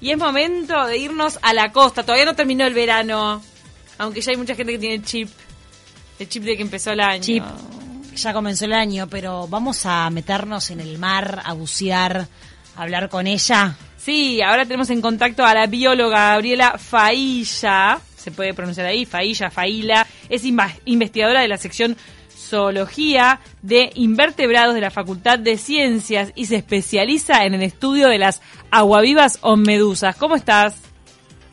y es momento de irnos a la costa. Todavía no terminó el verano, aunque ya hay mucha gente que tiene chip, el chip de que empezó el año. Chip, ya comenzó el año, pero vamos a meternos en el mar, a bucear, a hablar con ella. Sí, ahora tenemos en contacto a la bióloga Gabriela Failla, se puede pronunciar ahí, Failla, Faila, es investigadora de la sección Zoología de Invertebrados de la Facultad de Ciencias y se especializa en el estudio de las aguavivas o medusas. ¿Cómo estás?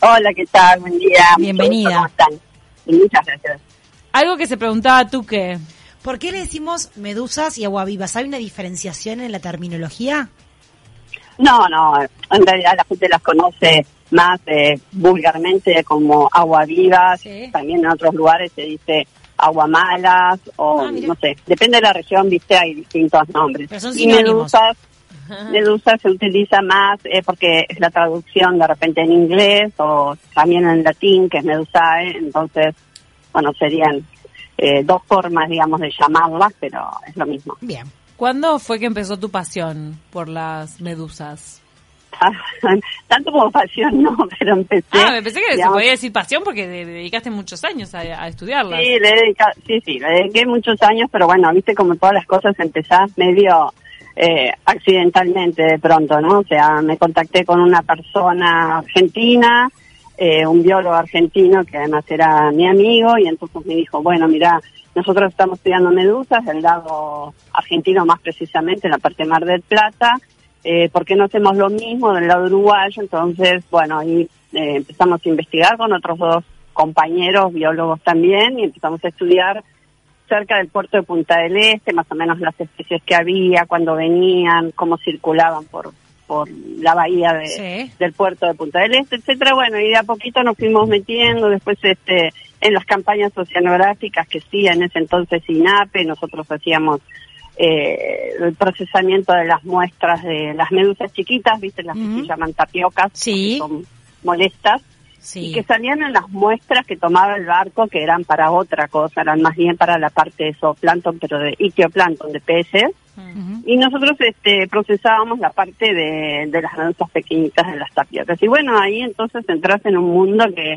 Hola, ¿qué tal? Buen día. Bienvenida. ¿Cómo están? muchas gracias. Algo que se preguntaba tú que... ¿Por qué le decimos medusas y aguavivas? ¿Hay una diferenciación en la terminología? No, no, en realidad la gente las conoce más eh, vulgarmente como aguavivas. También en otros lugares se dice aguamalas o ah, no sé, depende de la región, viste, hay distintos nombres. y medusas, medusas se utiliza más eh, porque es la traducción de repente en inglés o también en latín, que es medusae, entonces, bueno, serían eh, dos formas, digamos, de llamarlas, pero es lo mismo. Bien. ¿Cuándo fue que empezó tu pasión por las medusas? tanto como pasión no, pero empecé. Ah, me pensé que se podía decir pasión porque dedicaste muchos años a, estudiarla. Sí, le sí, sí, le dediqué muchos años, pero bueno, viste como todas las cosas empezás medio eh, accidentalmente de pronto, ¿no? O sea, me contacté con una persona argentina, eh, un biólogo argentino que además era mi amigo y entonces me dijo, bueno, mira, nosotros estamos estudiando medusas del lado argentino más precisamente, en la parte Mar del Plata, eh, ¿por qué no hacemos lo mismo del lado uruguayo? Entonces, bueno, ahí eh, empezamos a investigar con otros dos compañeros biólogos también y empezamos a estudiar cerca del puerto de Punta del Este, más o menos las especies que había, cuando venían, cómo circulaban por por la bahía de, del puerto de Punta del Este, etcétera. Bueno, y de a poquito nos fuimos metiendo, después este en las campañas oceanográficas que sí, en ese entonces INAPE, nosotros hacíamos eh, el procesamiento de las muestras de las medusas chiquitas, viste, las que se llaman tapiocas, que son molestas, y que salían en las muestras que tomaba el barco, que eran para otra cosa, eran más bien para la parte de zooplancton, pero de ictioplancton, de peces, y nosotros este, procesábamos la parte de, de las medusas pequeñitas de las tapiocas. Y bueno, ahí entonces entras en un mundo que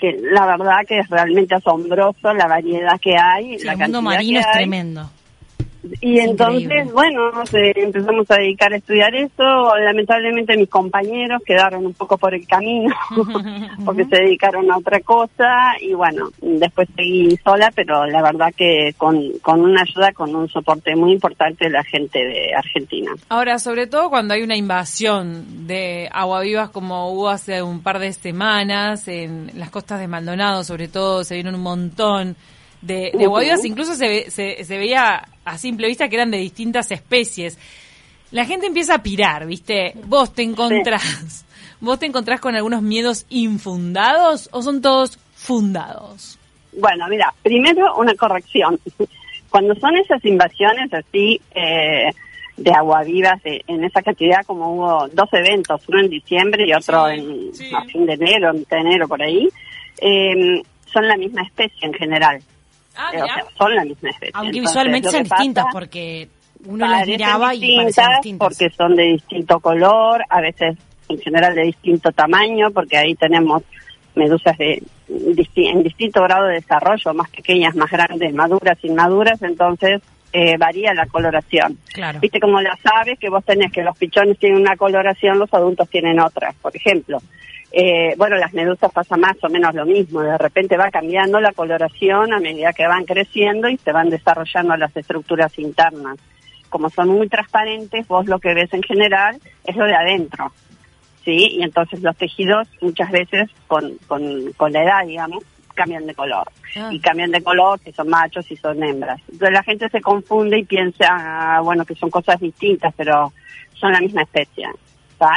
que la verdad que es realmente asombroso la variedad que hay. el mundo marino es tremendo. Y entonces, bueno, empezamos a dedicar a estudiar eso. Lamentablemente mis compañeros quedaron un poco por el camino porque se dedicaron a otra cosa y bueno, después seguí sola, pero la verdad que con, con una ayuda, con un soporte muy importante de la gente de Argentina. Ahora, sobre todo cuando hay una invasión de aguavivas como hubo hace un par de semanas en las costas de Maldonado, sobre todo se vieron un montón de, de incluso se, se, se, veía a simple vista que eran de distintas especies. La gente empieza a pirar, ¿viste? Vos te encontrás, vos te encontrás con algunos miedos infundados o son todos fundados. Bueno, mira, primero una corrección. Cuando son esas invasiones así eh, de aguavivas en esa cantidad, como hubo dos eventos, uno en diciembre y otro en a fin de enero, en enero por ahí, eh, son la misma especie en general. Ah, son la misma especie. Aunque visualmente son distintas porque uno las miraba y parecían distintas. Porque son de distinto color, a veces en general de distinto tamaño, porque ahí tenemos medusas de, en distinto grado de desarrollo, más pequeñas, más grandes, maduras, inmaduras, entonces eh, varía la coloración. Claro. Viste como las aves que vos tenés que los pichones tienen una coloración, los adultos tienen otra, por ejemplo. Eh, bueno, las medusas pasa más o menos lo mismo, de repente va cambiando la coloración a medida que van creciendo y se van desarrollando las estructuras internas. Como son muy transparentes, vos lo que ves en general es lo de adentro, ¿sí? Y entonces los tejidos muchas veces con, con, con la edad, digamos, cambian de color. Ah. Y cambian de color si son machos y son hembras. Entonces la gente se confunde y piensa, ah, bueno, que son cosas distintas, pero son la misma especie.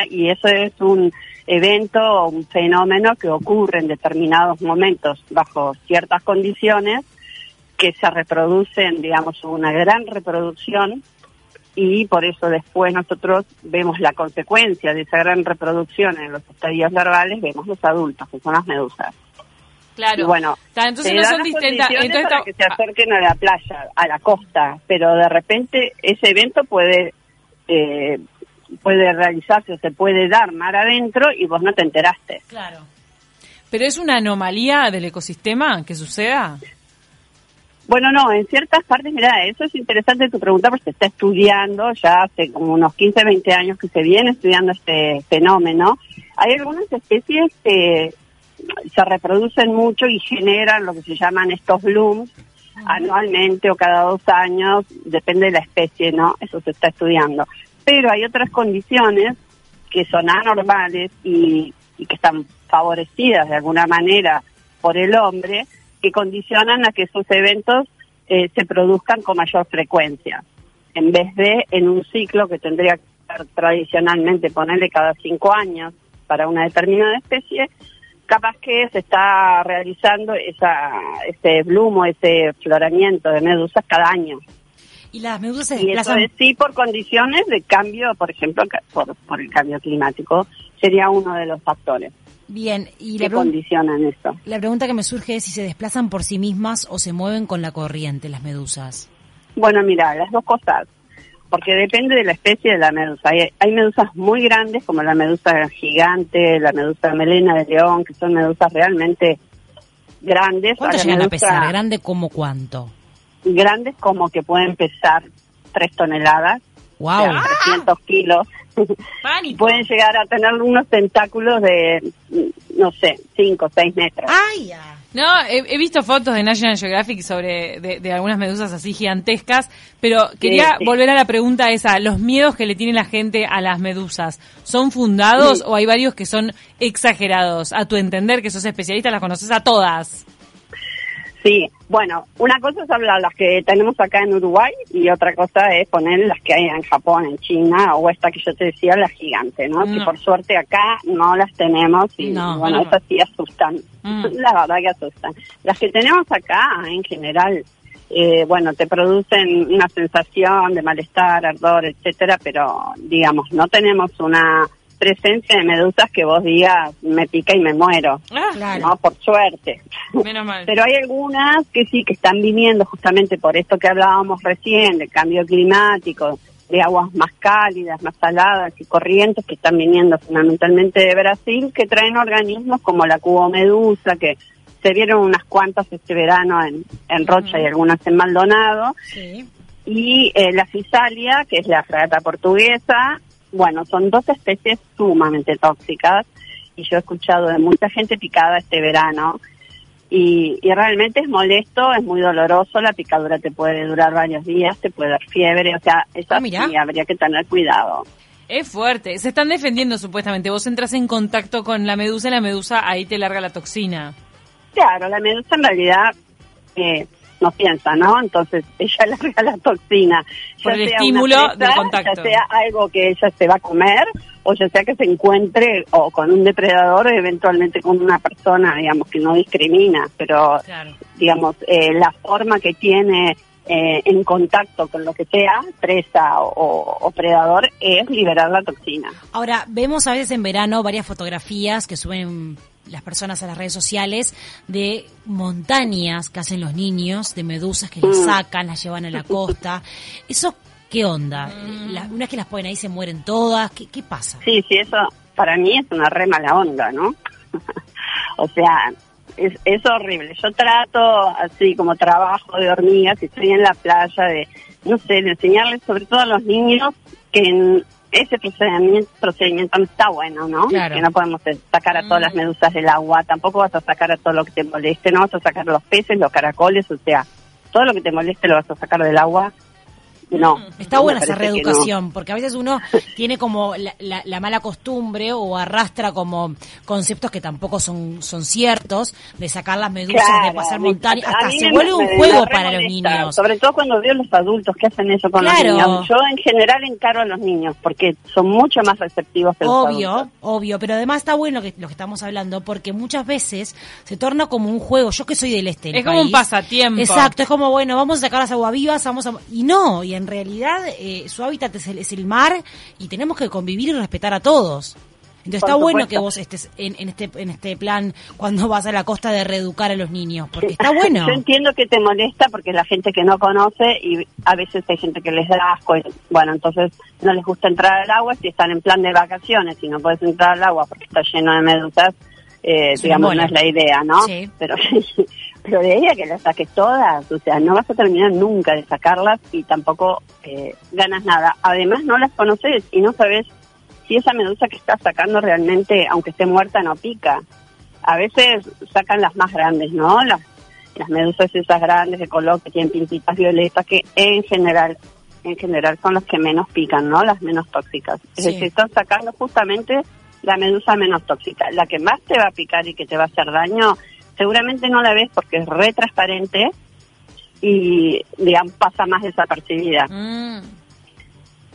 Y eso es un evento o un fenómeno que ocurre en determinados momentos bajo ciertas condiciones que se reproducen, digamos, una gran reproducción y por eso después nosotros vemos la consecuencia de esa gran reproducción en los estadios larvales, vemos los adultos, que son las medusas. Claro. bueno, entonces no son distintas. Entonces para que se acerquen a la playa, a la costa, pero de repente ese evento puede eh, puede realizarse o se puede dar mar adentro y vos no te enteraste. Claro. ¿Pero es una anomalía del ecosistema que suceda? Bueno, no, en ciertas partes, mira, eso es interesante tu pregunta porque se está estudiando ya hace como unos 15, 20 años que se viene estudiando este fenómeno. Hay algunas especies que se reproducen mucho y generan lo que se llaman estos blooms anualmente o cada dos años, depende de la especie, ¿no? Eso se está estudiando. Pero hay otras condiciones que son anormales y, que están favorecidas de alguna manera por el hombre, que condicionan a que esos eventos eh, se produzcan con mayor frecuencia. En vez de en un ciclo que tendría que ser tradicionalmente ponerle cada cinco años para una determinada especie, capaz que se está realizando esa, ese blumo, ese floramiento de medusas cada año. Y las medusas se Y eso desplazan. es sí por condiciones de cambio, por ejemplo, por, por el cambio climático, sería uno de los factores Bien, y que la, condicionan esto. la pregunta que me surge es si se desplazan por sí mismas o se mueven con la corriente las medusas. Bueno, mira, las dos cosas, porque depende de la especie de la medusa. Hay, hay medusas muy grandes, como la medusa gigante, la medusa melena de león, que son medusas realmente grandes. ¿Cuánto llegan a medusa pesar? ¿Grande como cuánto? Grandes como que pueden pesar tres toneladas, o ¡Wow! sea, 300 kilos. Pánico. pueden llegar a tener unos tentáculos de, no sé, 5 o 6 metros. ¡Ay! ya! No, he, he visto fotos de National Geographic sobre de, de algunas medusas así gigantescas, pero quería sí. volver a la pregunta esa, los miedos que le tiene la gente a las medusas, ¿son fundados Sí. o hay varios que son exagerados? A tu entender, que sos especialista, las conoces a todas. Sí, bueno, una cosa es hablar las que tenemos acá en Uruguay y otra cosa es poner las que hay en Japón, en China o esta que yo te decía, la gigante, ¿no? No. Que por suerte acá no las tenemos y No, bueno, no. esas sí asustan, Mm. la verdad que asustan. Las que tenemos acá en general, eh, bueno, te producen una sensación de malestar, ardor, etcétera, pero digamos, no tenemos una presencia de medusas que vos digas me pica y me muero, Ah, Claro. ¿no? Por suerte. menos mal. Pero hay algunas que sí, que están viniendo justamente por esto que hablábamos recién, del cambio climático, de aguas más cálidas, más saladas y corrientes que están viniendo fundamentalmente de Brasil, que traen organismos como la cubomedusa, que se vieron unas cuantas este verano en, en Rocha y algunas en Maldonado, Sí. y eh, la fisalia, que es la fragata portuguesa, bueno, son dos especies sumamente tóxicas y yo he escuchado de mucha gente picada este verano y, y realmente es molesto, es muy doloroso, la picadura te puede durar varios días, te puede dar fiebre, o sea, eso Ah, sí habría que tener cuidado. Es fuerte. Se están defendiendo supuestamente. Vos entras en contacto con la medusa y la medusa ahí te larga la toxina. Claro, la medusa en realidad eh, no piensa, ¿no? Entonces ella larga la toxina. Por Ya el sea estímulo una del contacto. Ya sea algo que ella se va a comer o ya sea que se encuentre o con un depredador o eventualmente con una persona, digamos, que no discrimina, pero Claro. digamos, eh, la forma que tiene eh, en contacto con lo que sea, presa o, o predador, es liberar la toxina. Ahora, vemos a veces en verano varias fotografías que suben las personas a las redes sociales de montañas que hacen los niños, de medusas que las Mm. sacan, las llevan a la costa. ¿Eso qué onda? Mm. La- una vez que las ponen ahí se mueren todas. ¿Qué, qué pasa? Sí, sí, eso para mí es una re mala onda, ¿no? o sea, es, es horrible. Yo trato, así como trabajo de hormigas, y estoy en la playa, de, no sé, de enseñarles sobre todo a los niños que en ese procedimiento, procedimiento no está bueno, ¿no? Claro. Que no podemos eh, sacar a todas las medusas del agua, tampoco vas a sacar a todo lo que te moleste, no vas a sacar los peces, los caracoles, o sea, todo lo que te moleste lo vas a sacar del agua. No. Está buena esa no. reeducación, porque a veces uno tiene como la, la- la mala costumbre o arrastra como conceptos que tampoco son, son ciertos, de sacar las medusas, de pasar montañas, hasta se me- vuelve un me- juego me para los niños. Sobre todo cuando veo los adultos que hacen eso con Claro. los niños. Yo en general encaro a los niños porque son mucho más receptivos que los Obvio, adultos. obvio, pero además está bueno que, lo que estamos hablando porque muchas veces se torna como un juego. Yo que soy del este Es como un pasatiempo. Exacto, es como, bueno, vamos a sacar las aguavivas, vamos a... Y no, y en realidad eh, su hábitat es el, es el mar y tenemos que convivir y respetar a todos. Entonces Por está bueno que vos estés en, en este en este plan cuando vas a la costa de reeducar a los niños, porque está bueno. Yo entiendo que te molesta porque es la gente que no conoce y a veces hay gente que les da asco. y, bueno, entonces no les gusta entrar al agua si están en plan de vacaciones y no puedes entrar al agua porque está lleno de medusas. Eh, digamos, no es la idea, ¿no? Sí. Pero, pero de ahí a que las saques todas, o sea, no vas a terminar nunca de sacarlas y tampoco eh, ganas nada. Además, no las conoces y no sabes si esa medusa que estás sacando realmente, aunque esté muerta, no pica. A veces sacan las más grandes, ¿no? Las, las medusas esas grandes de color que tienen pintitas violetas, que en general en general son las que menos pican, ¿no? Las menos tóxicas. Es Sí. decir, están sacando justamente la medusa menos tóxica. La que más te va a picar y que te va a hacer daño, seguramente no la ves porque es re transparente y, digamos, pasa más desapercibida. Mm.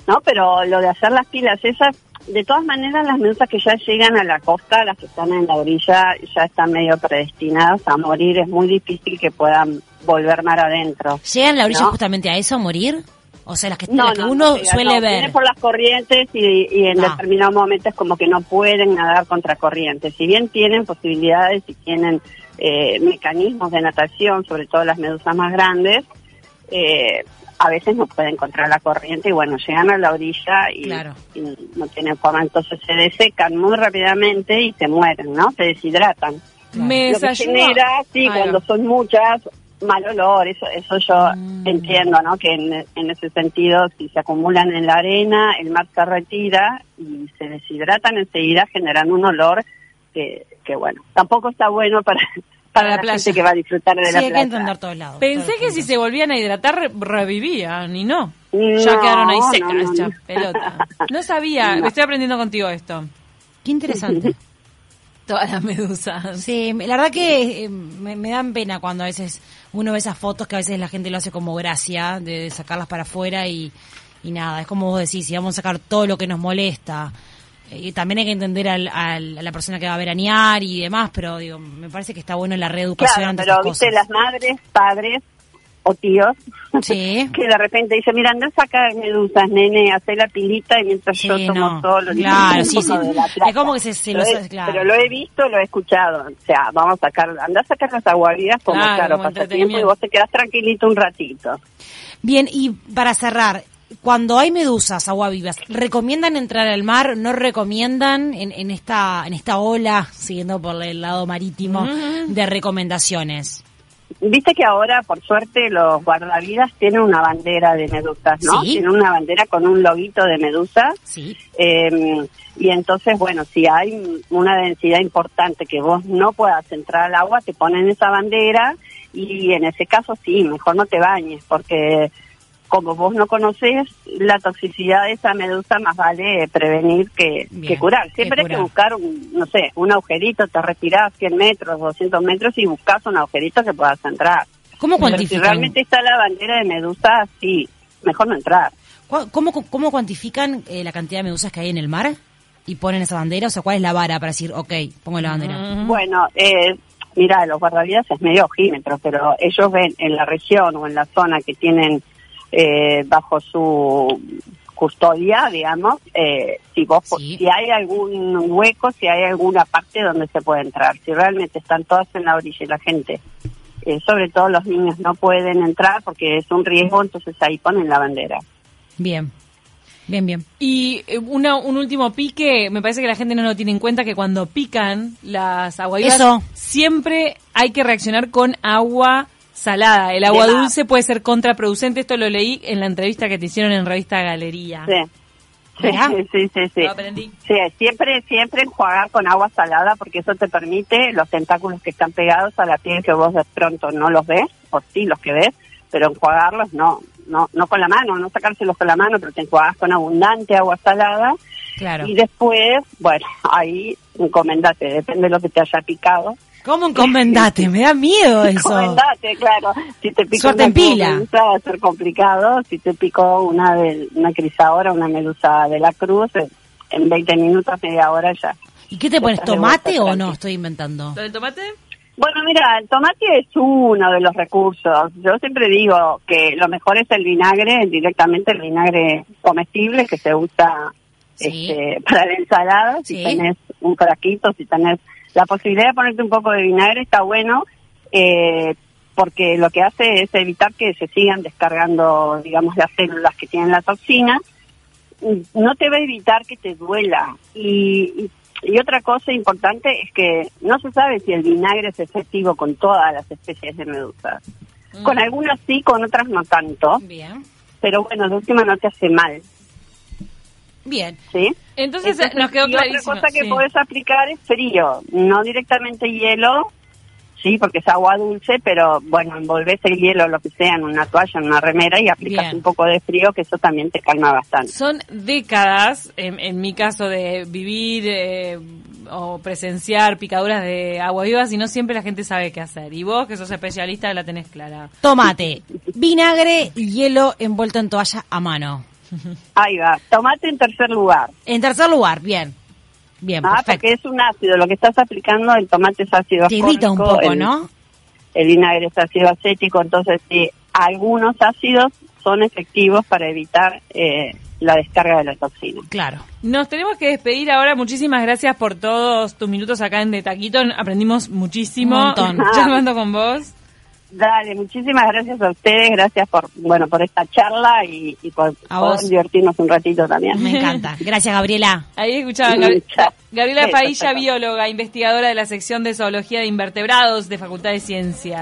¿no? Pero lo de hacer las pilas esas, de todas maneras las medusas que ya llegan a la costa, las que están en la orilla, ya están medio predestinadas a morir. Es muy difícil que puedan volver mar adentro. ¿Llegan la orilla ¿no? justamente a eso, a morir? O sea, las que, No, las que no, uno no suele no, ver. Viene por las corrientes y, y en Ah. determinados momentos como que no pueden nadar contra corrientes. Si bien tienen posibilidades y tienen eh, mecanismos de natación, sobre todo las medusas más grandes, eh, a veces no pueden contra la corriente y bueno, llegan a la orilla y, Claro. y no tienen forma, entonces se desecan muy rápidamente y se mueren, ¿no? Se deshidratan. Me Lo que genera, sí, cuando son muchas, mal olor, eso eso yo Mm. entiendo, ¿no? Que en, en ese sentido, si se acumulan en la arena, el mar se retira y se deshidratan enseguida, generan un olor que, que bueno, tampoco está bueno para, para, la la, playa. gente que va a disfrutar de Sí, la hay que playa. entender todos lados. Pensé que si se volvían a hidratar re- revivían y no. No, ya quedaron ahí secas, no, pelota. No sabía, No. estoy aprendiendo contigo esto. Qué interesante. Todas las medusas. Sí, la verdad que eh, me, me dan pena cuando a veces uno ve esas fotos que a veces la gente lo hace como gracia de sacarlas para afuera y, y nada, es como vos decís, si vamos a sacar todo lo que nos molesta. eh, Y también hay que entender al, al- a la persona que va a veranear y demás, pero digo, me parece que está bueno la reeducación Claro, ante pero viste, cosas. las madres, padres o tíos Sí. que de repente dicen, mira, anda a sacar medusas, nene, hace la pilita y mientras Sí, yo tomo no. solo. Claro, sí, sí. Es como que se- se es- claro. Pero lo he visto, lo he escuchado. O sea, vamos a sacar, anda a sacar las aguavidas como, Claro, claro, como pasatiempo y vos te quedás tranquilito un ratito. Bien, y para cerrar, cuando hay medusas aguavivas, ¿recomiendan entrar al mar? ¿No recomiendan en, en esta en esta ola, siguiendo por el lado marítimo, de recomendaciones? Viste que ahora, por suerte, los guardavidas tienen una bandera de medusas, ¿no? Sí. Tienen una bandera con un loguito de medusa. Sí. Eh, y entonces, bueno, si hay una densidad importante que vos no puedas entrar al agua, te ponen esa bandera y en ese caso sí, mejor no te bañes porque como vos no conoces la toxicidad de esa medusa, más vale prevenir que, Bien, que curar. que Siempre hay que buscar, un, no sé, un agujerito, te retirás 100 metros, 200 metros y buscas un agujerito que puedas entrar. ¿Cómo Pero si cuantifican? realmente está la bandera de medusa, sí, mejor no entrar. ¿Cu- ¿Cómo, cómo cuantifican eh, la cantidad de medusas que hay en el mar? ¿Y ponen esa bandera? O sea, ¿cuál es la vara para decir, ok, pongo la bandera? Bueno, eh, mira, los guardavidas es medio ojímetro, pero ellos ven en la región o en la zona que tienen eh, bajo su custodia, digamos, eh, si vos Sí. si hay algún hueco, si hay alguna parte donde se puede entrar, si realmente están todas en la orilla y la gente, eh, sobre todo los niños no pueden entrar porque es un riesgo, entonces ahí ponen la bandera. Bien. Bien, bien. Y eh, una, un último pique, me parece que la gente no lo tiene en cuenta que cuando pican las aguavivas Eso. siempre hay que reaccionar con agua salada. El agua dulce puede ser contraproducente, esto lo leí en la entrevista que te hicieron en revista Galería. Sí. Sí, sí, sí, sí. Lo aprendí. Sí, siempre, siempre enjuagar con agua salada porque eso te permite los tentáculos que están pegados a la piel que vos de pronto no los ves, o sí los que ves, pero enjuagarlos no, no, no con la mano, no sacárselos con la mano, pero te enjuagas con abundante agua salada Claro. y después, bueno, ahí encomendate, depende de lo que te haya picado. ¿Cómo encomendate? Me da miedo eso. Encomendate, claro. Si te picó Suerte una en pila. medusa va a ser complicado. Si te picó una de, una crisadora, una medusa de la cruz, en- en 20 minutos, media hora ya. ¿Y qué te pones? ¿Tomate o no? Estoy inventando. ¿Lo del tomate? Bueno, mira, el tomate es uno de los recursos. Yo siempre digo que lo mejor es el vinagre, directamente el vinagre comestible que se usa Sí. este, para la ensalada, si Sí. tenés un frasquito, si tenés la posibilidad de ponerte un poco de vinagre, está bueno, eh, porque lo que hace es evitar que se sigan descargando, digamos, las células que tienen la toxina. No te va a evitar que te duela. Y, y, y otra cosa importante es que no se sabe si el vinagre es efectivo con todas las especies de medusas. Mm. Con algunas sí, con otras no tanto. Bien. Pero bueno, de última no te hace mal, Bien. ¿sí? Entonces, nos quedó y otra clarísimo. cosa que sí. podés aplicar es frío, no directamente hielo, sí, porque es agua dulce, pero bueno, envolvés el hielo, lo que sea, en una toalla, en una remera y aplicas Bien. un poco de frío, que eso también te calma bastante. Son décadas, en, en mi caso, de vivir eh, o presenciar picaduras de agua vivas y no siempre la gente sabe qué hacer. Y vos, que sos especialista, la tenés clara. Tomate, vinagre y hielo envuelto en toalla a mano. Ahí va, tomate en tercer lugar. En tercer lugar, bien. Bien, Ah, perfecto. porque es un ácido, lo que estás aplicando, el tomate es ácido Te irrita un poco, el- ¿no? El vinagre es ácido acético, entonces sí, algunos ácidos son efectivos para evitar eh, la descarga de la toxina. Claro. Nos tenemos que despedir ahora. Muchísimas gracias por todos tus minutos acá en De Taquito. Aprendimos muchísimo. Un montón. Llamando con vos. Dale, muchísimas gracias a ustedes, gracias por bueno por esta charla y, y por vos. divertirnos un ratito también. Me encanta. Gracias, Gabriela. Ahí escuchaban Gabri-. Gabriela Pailla, bióloga, investigadora de la sección de zoología de invertebrados de Facultad de Ciencias.